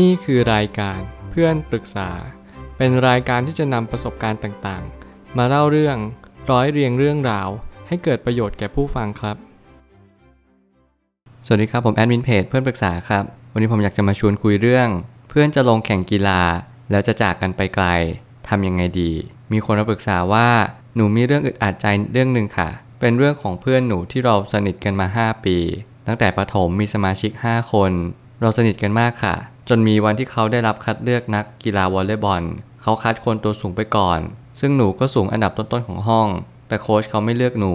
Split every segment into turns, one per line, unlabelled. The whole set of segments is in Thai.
นี่คือรายการเพื่อนปรึกษา เป็นรายการที่จะนำประสบการณ์ต่างๆ มาเล่าเรื่องร้อยเรียงเรื่องราว ให้เกิดประโยชน์แก่ผู้ฟังครับ
สวัสดีครับผมแอดมินเพจเพื่อนปรึกษาครับ วันนี้ผมอยากจะมาชวนคุยเรื่อง เพื่อนจะลงแข่งกีฬา แล้วจะจากกันไปไกลทำยังไงดี มีคนมาปรึกษาว่าหนูมีเรื่องอึดอัดใจเรื่องหนึ่งค่ะ เป็นเรื่องของเพื่อนหนูที่เราสนิทกันมา 5 ปี ตั้งแต่ประถมมีสมาชิก 5 คน เราสนิทกันมากค่ะ จนมีวันที่เขาได้รับคัดเลือกนักกีฬาวอลเลย์บอล เขาคัดคนตัวสูงไปก่อน ซึ่งหนูก็สูงอันดับต้นๆของห้อง แต่โค้ชเขาไม่เลือกหนู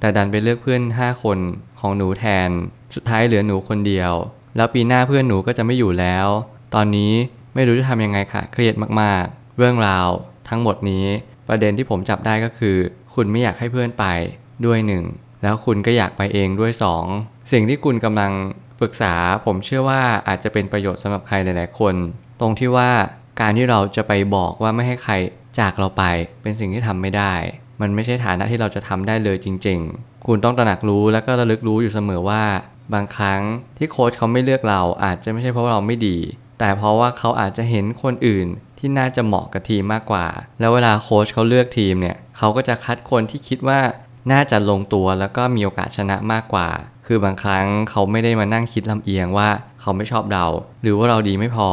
แต่ดันไปเลือกเพื่อน 5 คนของหนูแทน สุดท้ายเหลือหนูคนเดียว แล้วปีหน้าเพื่อนหนูก็จะไม่อยู่แล้ว ตอนนี้ไม่รู้จะทำยังไงค่ะ เครียดมากๆ เรื่องราว ทั้งหมดนี้ประเด็นที่ผมจับได้ก็คือ คุณไม่อยากให้เพื่อนไปด้วยหนึ่งแล้วคุณก็อยากไปเองด้วยสองสิ่งที่คุณกำลัง ปรึกษาผมเชื่อว่าอาจจะเป็นประโยชน์สำหรับใครหลาย ๆ คน ตรงที่ว่าการที่เราจะไปบอกว่าไม่ให้ใครจากเราไปเป็นสิ่งที่ทำไม่ได้ มันไม่ใช่ฐานะที่เราจะทำได้เลยจริง ๆ คุณต้องตระหนักรู้และก็ระลึกรู้อยู่เสมอว่า บางครั้งที่โค้ชเขาไม่เลือกเราอาจจะไม่ใช่เพราะเราไม่ดี แต่เพราะว่าเขาอาจจะเห็นคนอื่นที่น่าจะเหมาะกับทีมมากกว่า แล้วเวลาโค้ชเขาเลือกทีมเนี่ยเขาก็จะคัดคนที่คิดว่า น่าจะลงตัวแล้วก็มีโอกาสชนะมากกว่า คือบางครั้งเขาไม่ได้มานั่งคิดลำเอียงว่าเขาไม่ชอบเรา หรือว่าเราดีไม่พอ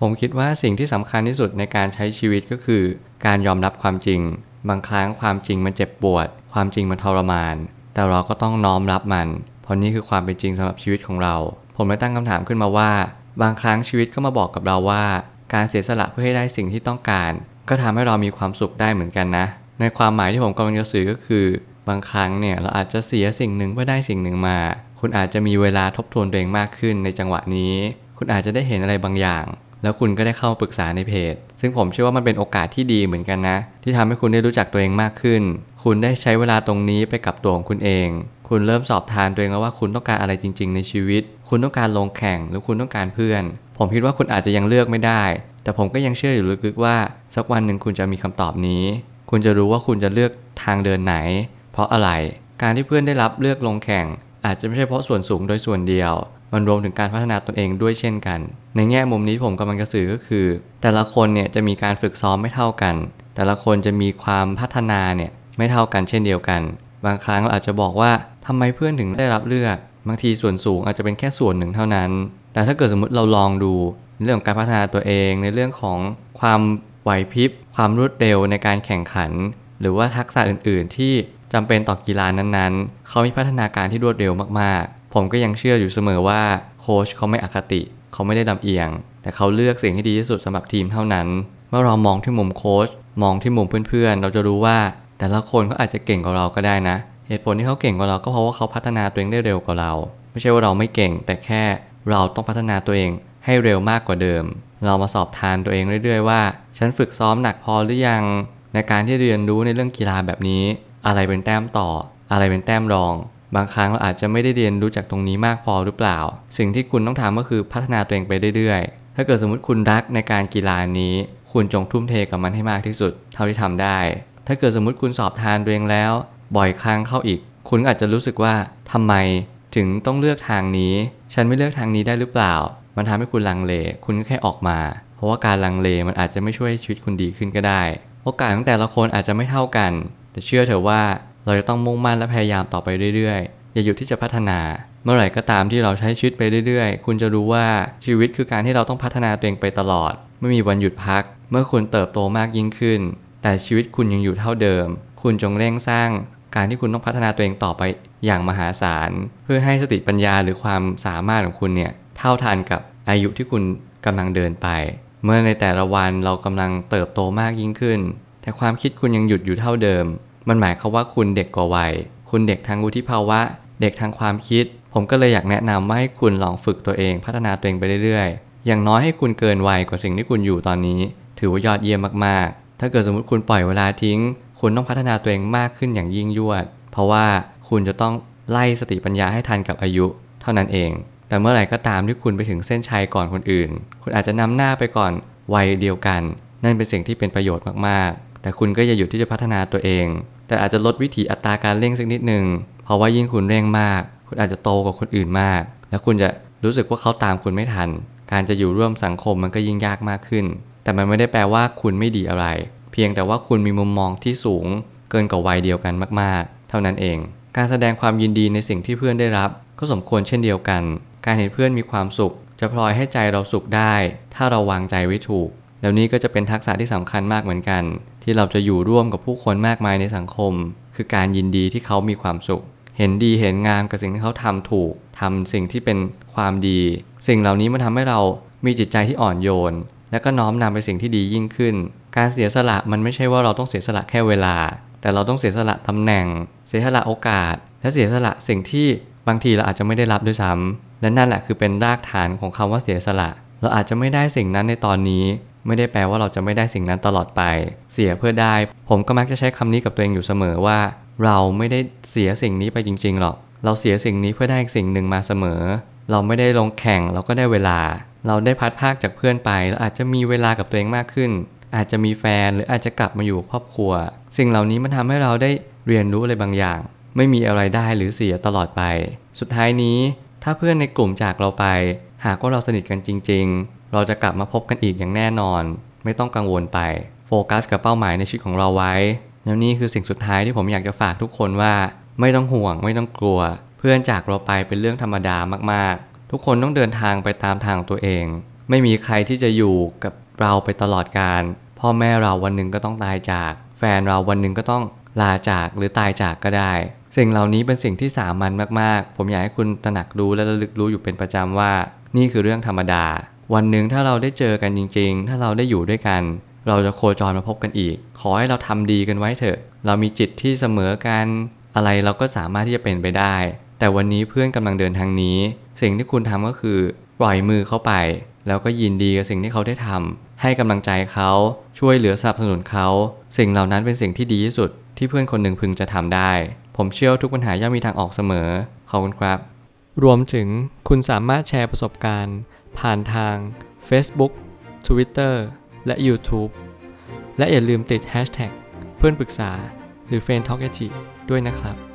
ผมคิดว่าสิ่งที่สำคัญที่สุดในการใช้ชีวิตก็คือ การยอมรับความจริง บางครั้งความจริงมันเจ็บปวด ความจริงมันทรมาน แต่เราก็ต้องน้อมรับมัน เพราะนี่คือความเป็นจริงสำหรับชีวิตของเรา ผมเลยตั้งคำถามขึ้นมาว่า บางครั้งชีวิตก็มาบอกกับเราว่า การเสียสละเพื่อให้ได้สิ่งที่ต้องการ ก็ทำให้เรามีความสุขได้เหมือนกันนะ ในความหมายที่ผมกำลังจะสื่อก็คือ บางครั้งเนี่ยเราอาจจะเสียสิ่งหนึ่งเพื่อได้สิ่งหนึ่งมา คุณอาจจะมีเวลาทบทวนตัวเองมากขึ้นในจังหวะนี้ คุณอาจจะได้เห็นอะไรบางอย่าง แล้วคุณก็ได้เข้ามาปรึกษาในเพจ ซึ่งผมเชื่อว่ามันเป็นโอกาสที่ดีเหมือนกันนะ ที่ทำให้คุณได้รู้จักตัวเองมากขึ้น คุณได้ใช้เวลาตรงนี้ไปกับตัวของคุณเอง คุณเริ่มสอบทานตัวเองแล้วว่าคุณต้องการอะไรจริง ๆ ในชีวิต คุณต้องการลงแข่งหรือคุณต้องการเพื่อน ผมคิดว่าคุณอาจจะยังเลือกไม่ได้ แต่ผมก็ยังเชื่ออยู่ลึกๆว่า สักวันหนึ่งคุณจะมีคำตอบนี้ คุณจะรู้ว่าคุณจะเลือกทางเดินไหน เพราะอะไร การที่เพื่อนได้รับเลือกลงแข่ง อาจจะไม่ใช่เพราะส่วนสูงโดยส่วนเดียว มันรวมถึงการพัฒนาตนเองด้วยเช่นกัน ในแง่มุมนี้ผมกำลังจะสื่อก็คือ แต่ละคนเนี่ยจะมีการฝึกซ้อมไม่เท่ากัน แต่ละคนจะมีความพัฒนาเนี่ยไม่เท่ากันเช่นเดียวกัน บางครั้งเราอาจจะบอกว่าทำไมเพื่อนถึงได้รับเลือก บางทีส่วนสูงอาจจะเป็นแค่ส่วนหนึ่งเท่านั้น แต่ถ้าเกิดสมมติเราลองดูในเรื่องของการพัฒนาตัวเองในเรื่องของความไหวพริบ ความรวดเร็วในการแข่งขัน หรือว่าทักษะอื่น ๆ ที่ จำเป็นต่อกีฬานั้นๆ เขามีพัฒนาการที่รวดเร็วมากๆ ผมก็ยังเชื่ออยู่เสมอว่าโค้ชเขาไม่อคติ เขาไม่ได้ลำเอียง แต่เขาเลือกสิ่งที่ดีที่สุดสำหรับทีมเท่านั้น เมื่อเรามองที่มุมโค้ชมองที่มุมเพื่อนๆ เราจะรู้ว่า แต่ละคนเขาอาจจะเก่งกว่าเราก็ได้นะ เหตุผลที่เขาเก่งกว่าเราก็เพราะว่าเขาพัฒนาตัวเองได้เร็วกว่าเรา ไม่ใช่ว่าเราไม่เก่ง แต่แค่เราต้องพัฒนาตัวเองให้เร็วมากกว่าเดิม เรามาสอบทานตัวเองเรื่อยๆว่า ฉันฝึกซ้อมหนักพอหรือยัง ในการที่เรียนรู้ในเรื่องกีฬาแบบนี้ อะไรเป็นแต้มต่อ อะไรเป็นแต้มรอง บางครั้งเราอาจจะไม่ได้เรียนรู้จากตรงนี้มากพอหรือเปล่า สิ่งที่คุณต้องทำก็คือพัฒนาตัวเองไปเรื่อยๆ ถ้าเกิดสมมติคุณรักในการกีฬานี้ คุณจงทุ่มเทกับมันให้มากที่สุด เท่าที่ทำได้ ถ้าเกิดสมมติคุณสอบทานตัวเองแล้ว บ่อยครั้งเข้าอีก คุณอาจจะรู้สึกว่าทำไมถึงต้องเลือกทางนี้ ฉันไม่เลือกทางนี้ได้หรือเปล่า มันทำให้คุณลังเล คุณก็แค่ออกมา เพราะว่าการลังเลมันอาจจะไม่ช่วยชีวิตคุณดีขึ้นก็ได้ โอกาสของแต่ละคนอาจจะไม่เท่ากัน แต่เชื่อเถอะว่าเราจะต้องมุ่งมั่นและพยายามต่อไปเรื่อยๆ อย่าหยุดที่จะพัฒนา เมื่อไหร่ก็ตามที่เราใช้ชีวิตไปเรื่อยๆ คุณจะรู้ว่าชีวิตคือการที่เราต้องพัฒนาตัวเองไปตลอด ไม่มีวันหยุดพัก เมื่อคุณเติบโตมากยิ่งขึ้น แต่ชีวิตคุณยังอยู่เท่าเดิม คุณจงเร่งสร้างการที่คุณต้องพัฒนาตัวเองต่อไปอย่างมหาศาล เพื่อให้สติปัญญาหรือความสามารถของคุณเนี่ยเท่าทันกับอายุที่คุณกำลังเดินไป เมื่อในแต่ละวันเรากำลังเติบโตมากยิ่งขึ้น แต่ความคิดคุณยังหยุดอยู่เท่าเดิม มันหมายความว่าคุณเด็กกว่าวัย คุณเด็กทางวุฒิภาวะ เด็กทางความคิด ผมก็เลยอยากแนะนำว่าให้คุณลองฝึกตัวเอง พัฒนาตัวเองไปเรื่อยๆ อย่างน้อยให้คุณเกินวัยกว่าสิ่งที่คุณอยู่ตอนนี้ ถือว่ายอดเยี่ยมมากๆ ถ้าเกิดสมมติคุณปล่อยเวลาทิ้ง คุณต้องพัฒนาตัวเองมากขึ้นอย่างยิ่งยวด เพราะว่าคุณจะต้องไล่สติปัญญาให้ทันกับอายุ เท่านั้นเอง แต่เมื่อไหร่ก็ตามที่คุณไปถึงเส้นชัยก่อนคนอื่น คุณอาจจะนำหน้าไปก่อนวัยเดียวกัน นั่นเป็นสิ่งที่เป็นประโยชน์มากๆ แต่คุณก็อย่าหยุดที่จะพัฒนาตัวเอง แต่อาจจะลดวิถีอัตราการเร่งสักนิดหนึ่งเพราะว่ายิ่งคุณเร่งมาก คุณอาจจะโตกว่าคนอื่นมาก แล้วคุณจะรู้สึกว่าเขาตามคุณไม่ทัน การจะอยู่ร่วมสังคมมันก็ยิ่งยากมากขึ้น แต่มันไม่ได้แปลว่าคุณไม่ดีอะไร เพียงแต่ว่าคุณมีมุมมองที่สูง เกินกว่าวัยเดียวกันมากๆ เท่านั้นเอง การแสดงความยินดีในสิ่งที่เพื่อนได้รับ ก็สมควรเช่นเดียวกัน การเห็นเพื่อนมีความสุข จะพลอยให้ใจเราสุขได้ ถ้าเราวางใจไว้ถูกแล้วนี้ก็จะเป็นทักษะที่สำคัญมากเหมือนกัน ที่เราจะอยู่ร่วมกับผู้คนมากมายในสังคม คือการยินดีที่เขามีความสุข เห็นดีเห็นงามกับสิ่งที่เขาทำถูกทำสิ่งที่เป็นความดี สิ่งเหล่านี้มันทำให้เรามีจิตใจที่อ่อนโยน และก็น้อมนำไปสิ่งที่ดียิ่งขึ้น การเสียสละมันไม่ใช่ว่าเราต้องเสียสละแค่เวลา แต่เราต้องเสียสละตำแหน่ง เสียสละโอกาส และเสียสละสิ่งที่บางทีเราอาจจะไม่ได้รับด้วยซ้ำและนั่นแหละคือเป็นรากฐานของคำว่าเสียสละ เราอาจจะไม่ได้สิ่งนั้นในตอนนี้ ไม่ได้แปลว่าเราจะไม่ได้สิ่งนั้นตลอดไป เสียเพื่อได้ ผมก็มักจะใช้คำนี้กับตัวเองอยู่เสมอว่า เราไม่ได้เสียสิ่งนี้ไปจริงๆหรอก เราเสียสิ่งนี้เพื่อได้อีกสิ่งหนึ่งมาเสมอ เราไม่ได้ลงแข่งเราก็ได้เวลา เราได้พัดภาคจากเพื่อนไปเราอาจจะมีเวลากับตัวเองมากขึ้น อาจจะมีแฟนหรืออาจจะกลับมาอยู่ครอบครัว สิ่งเหล่านี้มันทำให้เราได้เรียนรู้อะไรบางอย่าง ไม่มีอะไรได้หรือเสียตลอดไป สุดท้ายนี้ ถ้าเพื่อนในกลุ่มจากเราไป หากว่าเราสนิทกันจริงๆ เราจะกลับมาพบกันอีกอย่างแน่นอน ไม่ต้องกังวลไป โฟกัสกับเป้าหมายในชีวิตของเราไว้ แล้วนี่คือสิ่งสุดท้ายที่ผมอยากจะฝากทุกคนว่า ไม่ต้องห่วงไม่ต้องกลัว เพื่อนจากเราไปเป็นเรื่องธรรมดามากๆ ทุกคนต้องเดินทางไปตามทางตัวเอง ไม่มีใครที่จะอยู่กับเราไปตลอดการ พ่อแม่เราวันหนึ่งก็ต้องตายจาก แฟนเราวันหนึ่งก็ต้องลาจากหรือตายจากก็ได้ สิ่งเหล่านี้เป็นสิ่งที่สามัญมากๆ ผมอยากให้คุณตระหนักรู้และระลึกรู้อยู่เป็นประจำว่า นี่คือเรื่องธรรมดา วันหนึ่งถ้าเราได้เจอกันจริง ๆ ถ้าเราได้อยู่ด้วยกัน เราจะโคจรมาพบกันอีก ขอให้เราทำดีกันไว้เถอะ เรามีจิตที่เสมอกัน อะไรเราก็สามารถที่จะเป็นไปได้ แต่วันนี้เพื่อนกำลังเดินทางนี้ สิ่งที่คุณทำก็คือ ปล่อยมือเข้าไป แล้วก็ยินดีกับสิ่งที่เขาได้ทำให้กำลังใจเขาช่วยเหลือสนับสนุนเขา สิ่งเหล่านั้นเป็นสิ่งที่ดีที่สุด ที่เพื่อนคนหนึ่งพึงจะทำได้ ผมเชื่อทุกปัญหาย่อมมีทางออกเสมอขอบคุณครับ
รวมถึงคุณสามารถแชร์ประสบการณ์ ผ่านทาง Facebook Twitter และ YouTube และอย่าลืมติด Hashtag เพื่อนปรึกษาหรือ f r ร e n d t a l k ด้วยนะครับ